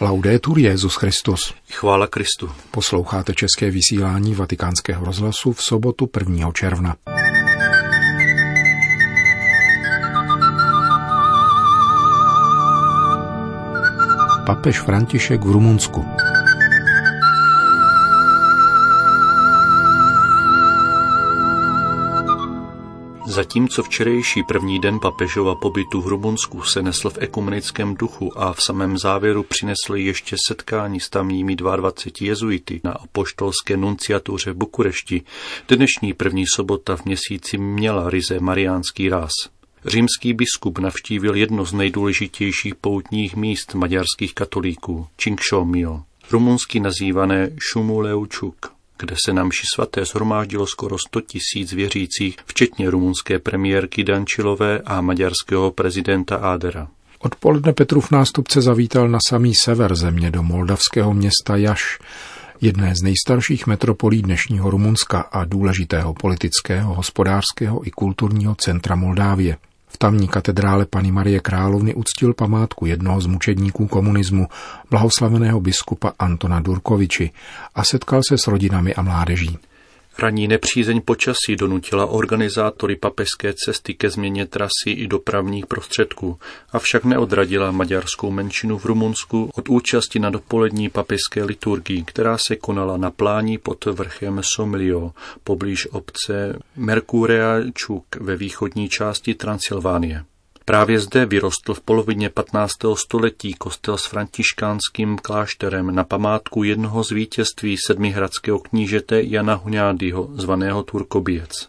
Laudetur Jezus Christus. Chvála Kristu. Posloucháte české vysílání Vatikánského rozhlasu v sobotu 1. června. Papež František v Rumunsku. Zatímco včerejší první den papežova pobytu v Rumunsku se nesl v ekumenickém duchu a v samém závěru přinesl ještě setkání s tamními 22 jezuity na apoštolské nunciatuře v Bukurešti, dnešní první sobota v měsíci měla ryze mariánský ráz. Římský biskup navštívil jedno z nejdůležitějších poutních míst maďarských katolíků, Činkšomio, rumunsky nazývané Šumuleučuk kde se na mši svaté zhromáždilo skoro 100 tisíc věřících, včetně rumunské premiérky Dančilové a maďarského prezidenta Ádera. Odpoledne Petrův nástupce zavítal na samý sever země do moldavského města Jaš, jedné z nejstarších metropolí dnešního Rumunska a důležitého politického, hospodářského i kulturního centra Moldávie. V tamní katedrále Pany Marie Královny uctil památku jednoho z mučedníků komunismu, blahoslaveného biskupa Antona Durkoviči a setkal se s rodinami a mládeží. Ranní nepřízeň počasí donutila organizátory papežské cesty ke změně trasy i dopravních prostředků, avšak neodradila maďarskou menšinu v Rumunsku od účasti na dopolední papežské liturgii, která se konala na plání pod vrchem Somlio, poblíž obce Merkurea Čuk ve východní části Transylvánie. Právě zde vyrostl v polovině 15. století kostel s františkánským klášterem na památku jednoho z vítězství sedmihradského knížete Jana Huňádyho, zvaného Turkobiec.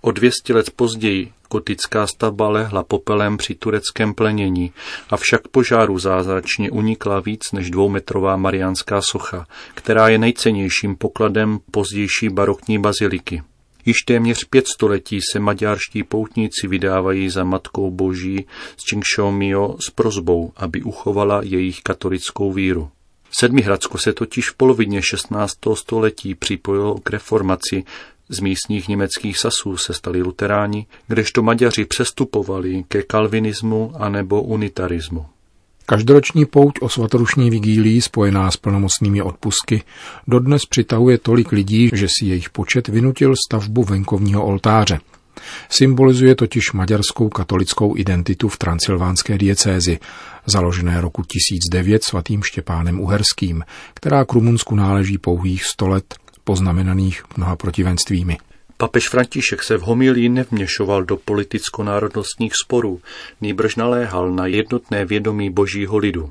O 200 let později gotická stavba lehla popelem při tureckém plenění, avšak požáru zázračně unikla víc než dvoumetrová mariánská socha, která je nejcennějším pokladem pozdější barokní baziliky. Již téměř pět století se maďarští poutníci vydávají za Matkou Boží z Čingšomio s prozbou, aby uchovala jejich katolickou víru. Sedmihradsko se totiž v polovině 16. století připojilo k reformaci, z místních německých sasů se stali luteráni, kdežto Maďaři přestupovali ke kalvinismu anebo unitarismu. Každoroční pouť o svatorušní vigílii spojená s plnomocnými odpusky dodnes přitahuje tolik lidí, že si jejich počet vynutil stavbu venkovního oltáře. Symbolizuje totiž maďarskou katolickou identitu v transylvánské diecézi, založené roku 1009 svatým Štěpánem Uherským, která k Rumunsku náleží pouhých 100 let, poznamenaných mnoha protivenstvími. Papež František se v homilii nevměšoval do politicko-národnostních sporů, nýbrž naléhal na jednotné vědomí božího lidu.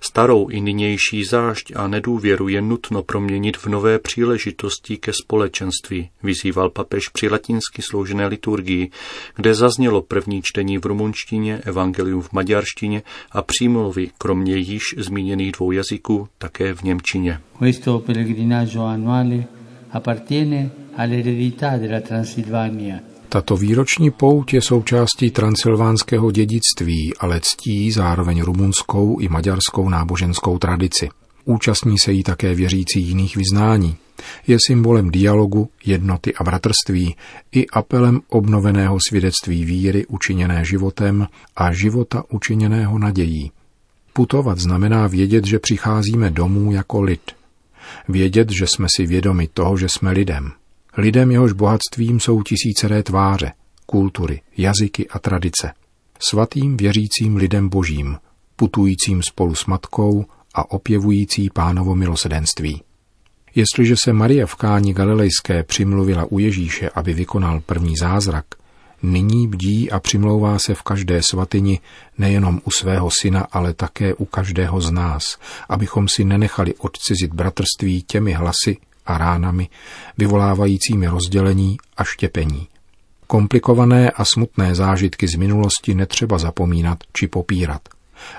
Starou i nynější zášť a nedůvěru je nutno proměnit v nové příležitosti ke společenství, vyzýval papež při latinsky sloužené liturgii, kde zaznělo první čtení v rumunštině, evangelium v maďarštině a přímluvy, kromě již zmíněných dvou jazyků, také v němčině. Questo pellegrinaggio annuale appartiene Tato výroční pouť je součástí transylvánského dědictví, ale ctí zároveň rumunskou i maďarskou náboženskou tradici. Účastní se jí také věřící jiných vyznání. Je symbolem dialogu, jednoty a bratrství i apelem obnoveného svědectví víry učiněné životem a života učiněného nadějí. Putovat znamená vědět, že přicházíme domů jako lid – Vědět, že jsme si vědomi toho, že jsme lidem. Lidem jehož bohatstvím jsou tisíceré tváře, kultury, jazyky a tradice. Svatým věřícím lidem božím, putujícím spolu s matkou a opěvující pánovo milosedenství. Jestliže se Marie v Káni Galilejské přimluvila u Ježíše, aby vykonal první zázrak, nyní bdí a přimlouvá se v každé svatyni nejenom u svého syna, ale také u každého z nás, abychom si nenechali odcizit bratrství těmi hlasy a ránami, vyvolávajícími rozdělení a štěpení. Komplikované a smutné zážitky z minulosti netřeba zapomínat či popírat,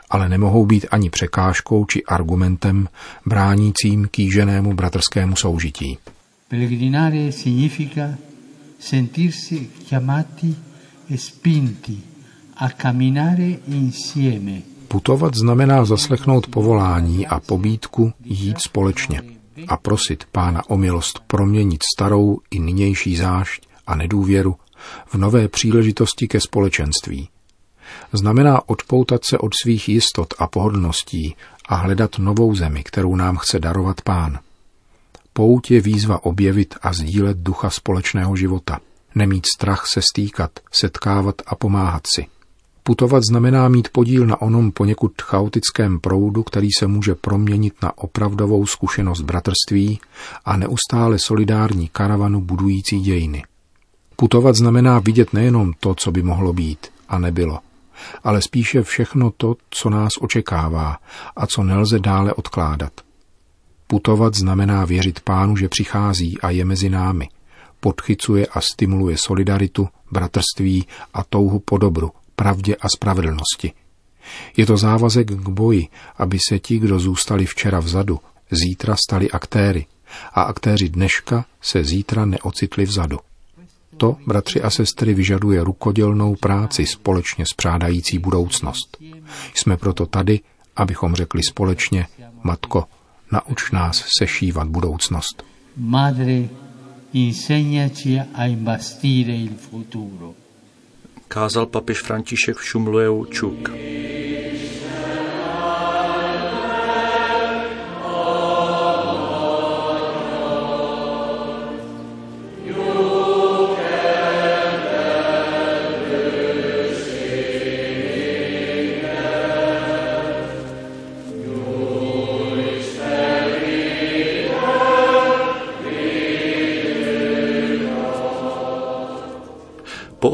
ale nemohou být ani překážkou či argumentem bránícím kýženému bratrskému soužití. Pellegrinare significa sentirsi chiamati e spinti a camminare insieme. Putovat znamená zaslechnout povolání a pobídku jít společně a prosit pána o milost proměnit starou i nynější zášť a nedůvěru v nové příležitosti ke společenství. Znamená odpoutat se od svých jistot a pohodlností a hledat novou zemi, kterou nám chce darovat pán. Pout je výzva objevit a sdílet ducha společného života. Nemít strach se stýkat, setkávat a pomáhat si. Putovat znamená mít podíl na onom poněkud chaotickém proudu, který se může proměnit na opravdovou zkušenost bratrství a neustále solidární karavanu budující dějiny. Putovat znamená vidět nejenom to, co by mohlo být a nebylo, ale spíše všechno to, co nás očekává a co nelze dále odkládat. Putovat znamená věřit pánu, že přichází a je mezi námi. Podchycuje a stimuluje solidaritu, bratrství a touhu po dobru, pravdě a spravedlnosti. Je to závazek k boji, aby se ti, kdo zůstali včera vzadu, zítra stali aktéry a aktéři dneška se zítra neocitli vzadu. To, bratři a sestry, vyžaduje rukodělnou práci společně spřádající budoucnost. Jsme proto tady, abychom řekli společně, Matko, nauč nás sešívat budoucnost. Madre, insegnaci a imbastire il futuro. Kázal papež František v Šumlujeu Čuk.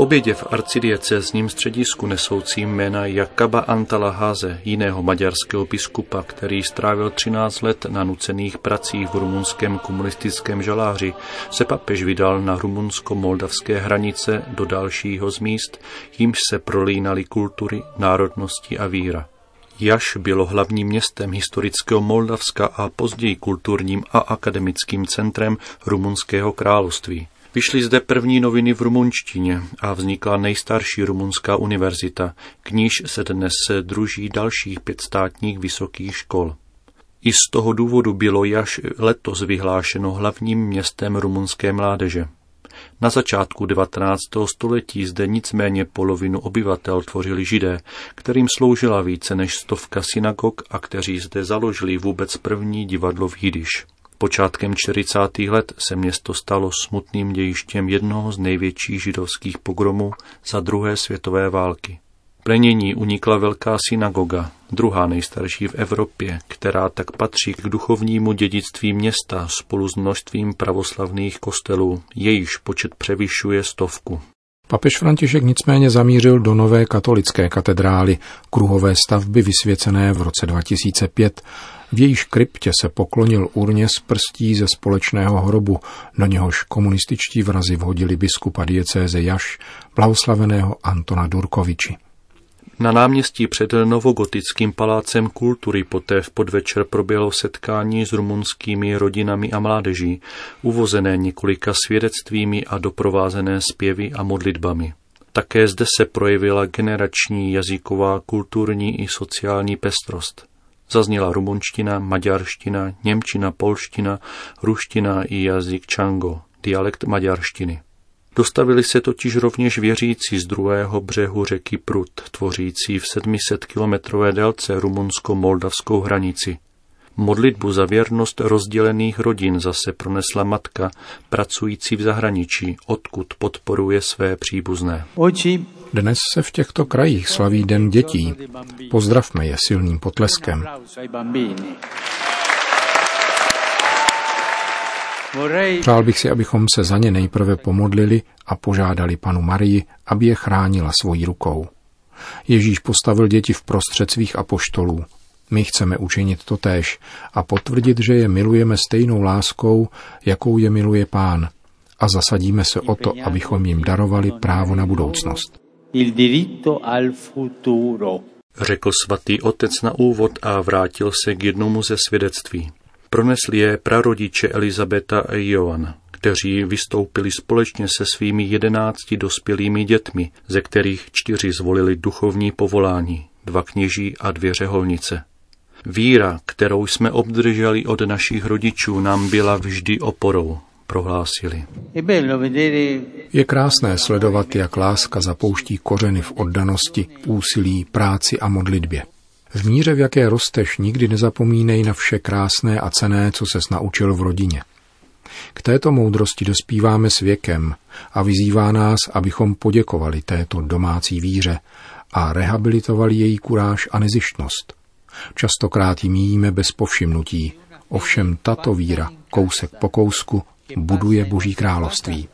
Obědě v arcidiecézním středisku nesoucím jména Jakaba Antalaháze, jiného maďarského biskupa, který strávil 13 let na nucených pracích v rumunském komunistickém žaláři, se papež vydal na rumunsko-moldavské hranice do dalšího z míst, jimž se prolínaly kultury, národnosti a víra. Jaš bylo hlavním městem historického Moldavska a později kulturním a akademickým centrem rumunského království. Vyšly zde první noviny v rumunštině a vznikla nejstarší rumunská univerzita, k níž se dnes druží dalších pět státních vysokých škol. I z toho důvodu bylo Jaš letos vyhlášeno hlavním městem rumunské mládeže. Na začátku 19. století zde nicméně polovinu obyvatel tvořili židé, kterým sloužila více než stovka synagog a kteří zde založili vůbec první divadlo v Jidiš. Počátkem 40. let se město stalo smutným dějištěm jednoho z největších židovských pogromů za druhé světové války. Plenění unikla velká synagoga, druhá nejstarší v Evropě, která tak patří k duchovnímu dědictví města spolu s množstvím pravoslavných kostelů, jejíž počet převyšuje stovku. Papež František nicméně zamířil do nové katolické katedrály, kruhové stavby vysvěcené v roce 2005, v jejíž kryptě se poklonil urně z prstí ze společného hrobu, na něhož komunističtí vrazy vhodili biskupa diecéze Jaš, blahoslaveného Antona Durkoviči. Na náměstí před novogotickým palácem kultury poté v podvečer proběhlo setkání s rumunskými rodinami a mládeží, uvozené několika svědectvími a doprovázené zpěvy a modlitbami. Také zde se projevila generační jazyková, kulturní i sociální pestrost. Zazněla rumunština, maďarština, němčina, polština, ruština i jazyk čango, dialekt maďarštiny. Dostavili se totiž rovněž věřící z druhého břehu řeky Prut, tvořící v 700-kilometrové délce rumunsko-moldavskou hranici. Modlitbu za věrnost rozdělených rodin zase pronesla matka, pracující v zahraničí, odkud podporuje své příbuzné. Dnes se v těchto krajích slaví Den dětí. Pozdravme je silným potleskem. Přál bych si, abychom se za ně nejprve pomodlili a požádali panu Marii, aby je chránila svojí rukou. Ježíš postavil děti v prostřed svých apoštolů. My chceme učinit to též a potvrdit, že je milujeme stejnou láskou, jakou je miluje pán a zasadíme se o to, abychom jim darovali právo na budoucnost. Řekl svatý otec na úvod a vrátil se k jednomu ze svědectví. Pronesli je prarodiče Elizabeta a Joan, kteří vystoupili společně se svými jedenácti dospělými dětmi, ze kterých čtyři zvolili duchovní povolání, dva kněží a dvě řeholnice. Víra, kterou jsme obdrželi od našich rodičů, nám byla vždy oporou, prohlásili. Je krásné sledovat, jak láska zapouští kořeny v oddanosti, úsilí, práci a modlitbě. V míře, v jaké rosteš, nikdy nezapomínej na vše krásné a cené, co ses naučil v rodině. K této moudrosti dospíváme s věkem a vyzývá nás, abychom poděkovali této domácí víře a rehabilitovali její kuráž a nezištnost. Častokrát ji míjíme bez povšimnutí, ovšem tato víra, kousek po kousku, buduje Boží království.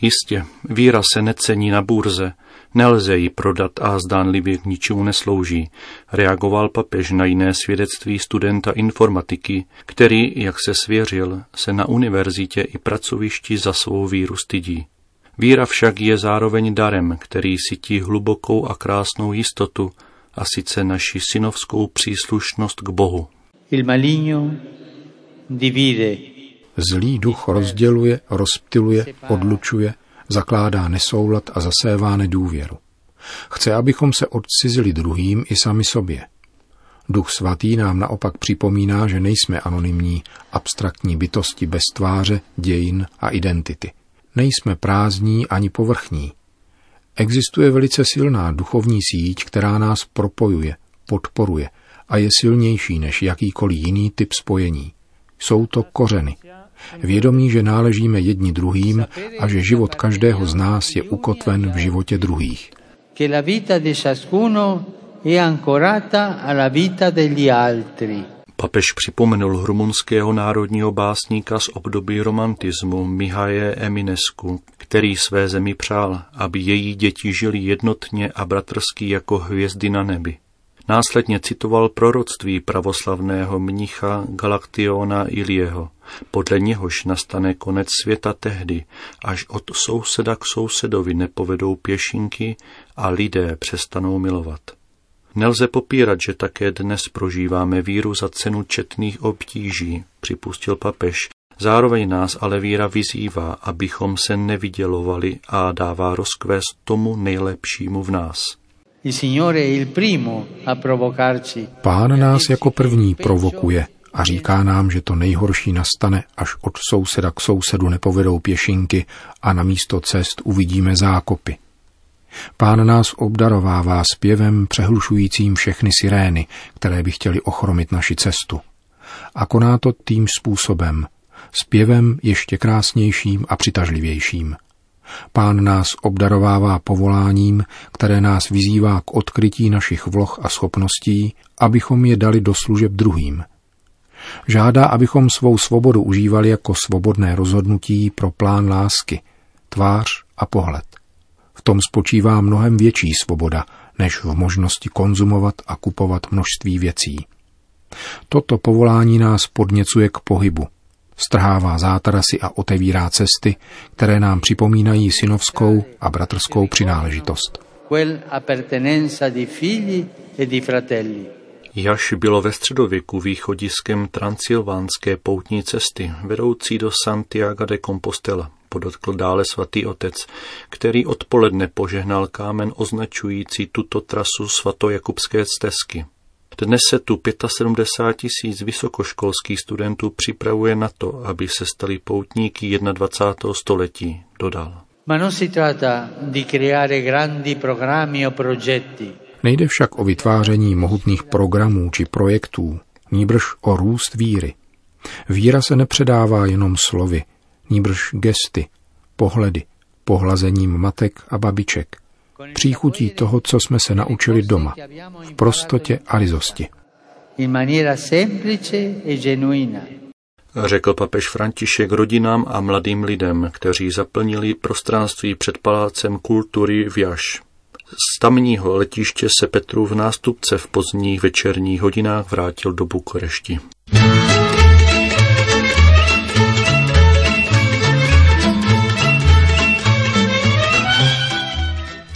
Jistě, víra se necení na burze, nelze ji prodat a zdánlivě k ničemu neslouží, reagoval papež na jiné svědectví studenta informatiky, který, jak se svěřil, se na univerzitě i pracovišti za svou víru stydí. Víra však je zároveň darem, který cítí hlubokou a krásnou jistotu, a sice naši synovskou příslušnost k Bohu. Il maligno divide. Zlý duch rozděluje, rozptiluje, odlučuje, zakládá nesoulad a zasévá nedůvěru. Chce, abychom se odcizili druhým i sami sobě. Duch svatý nám naopak připomíná, že nejsme anonymní, abstraktní bytosti bez tváře, dějin a identity. Nejsme prázdní ani povrchní. Existuje velice silná duchovní síť, která nás propojuje, podporuje a je silnější než jakýkoliv jiný typ spojení. Jsou to kořeny. Vědomí, že náležíme jedni druhým a že život každého z nás je ukotven v životě druhých. Papež připomenul rumunského národního básníka z období romantismu Mihaje Eminesku, který své zemi přál, aby její děti žili jednotně a bratrsky jako hvězdy na nebi. Následně citoval proroctví pravoslavného mnicha Galaktiona Ilieho, podle něhož nastane konec světa tehdy, až od souseda k sousedovi nepovedou pěšinky a lidé přestanou milovat. Nelze popírat, že také dnes prožíváme víru za cenu četných obtíží, připustil papež. Zároveň nás ale víra vyzývá, abychom se nevydělovali a dává rozkvést tomu nejlepšímu v nás. Pán nás jako první provokuje a říká nám, že to nejhorší nastane, až od souseda k sousedu nepovedou pěšinky a na místo cest uvidíme zákopy. Pán nás obdarovává zpěvem přehlušujícím všechny sirény, které by chtěli ochromit naši cestu. A koná to tým způsobem, zpěvem ještě krásnějším a přitažlivějším. Pán nás obdarovává povoláním, které nás vyzývá k odkrytí našich vloh a schopností, abychom je dali do služeb druhým. Žádá, abychom svou svobodu užívali jako svobodné rozhodnutí pro plán lásky, tvář a pohled tom spočívá mnohem větší svoboda, než v možnosti konzumovat a kupovat množství věcí. Toto povolání nás podněcuje k pohybu, strhává zátarasy a otevírá cesty, které nám připomínají synovskou a bratrskou přináležitost. Jaš bylo ve středověku východiskem transylvánské poutní cesty, vedoucí do Santiago de Compostela podotkl dále svatý otec, který odpoledne požehnal kámen označující tuto trasu svatojakubské stezky. Dnes se tu 75 tisíc vysokoškolských studentů připravuje na to, aby se stali poutníky 21. století, dodal. Ma non si tratta di creare grandi programmi o progetti. Nejde však o vytváření mohutných programů či projektů, níbrž o růst víry. Víra se nepředává jenom slovy, níbrž gesty, pohledy, pohlazením matek a babiček, příchutí toho, co jsme se naučili doma, v prostotě a rizosti. Řekl papež František rodinám a mladým lidem, kteří zaplnili prostranství před palácem kultury v Jaš. Z tamního letiště se Petru v nástupce v pozdních večerních hodinách vrátil do Bukurešti.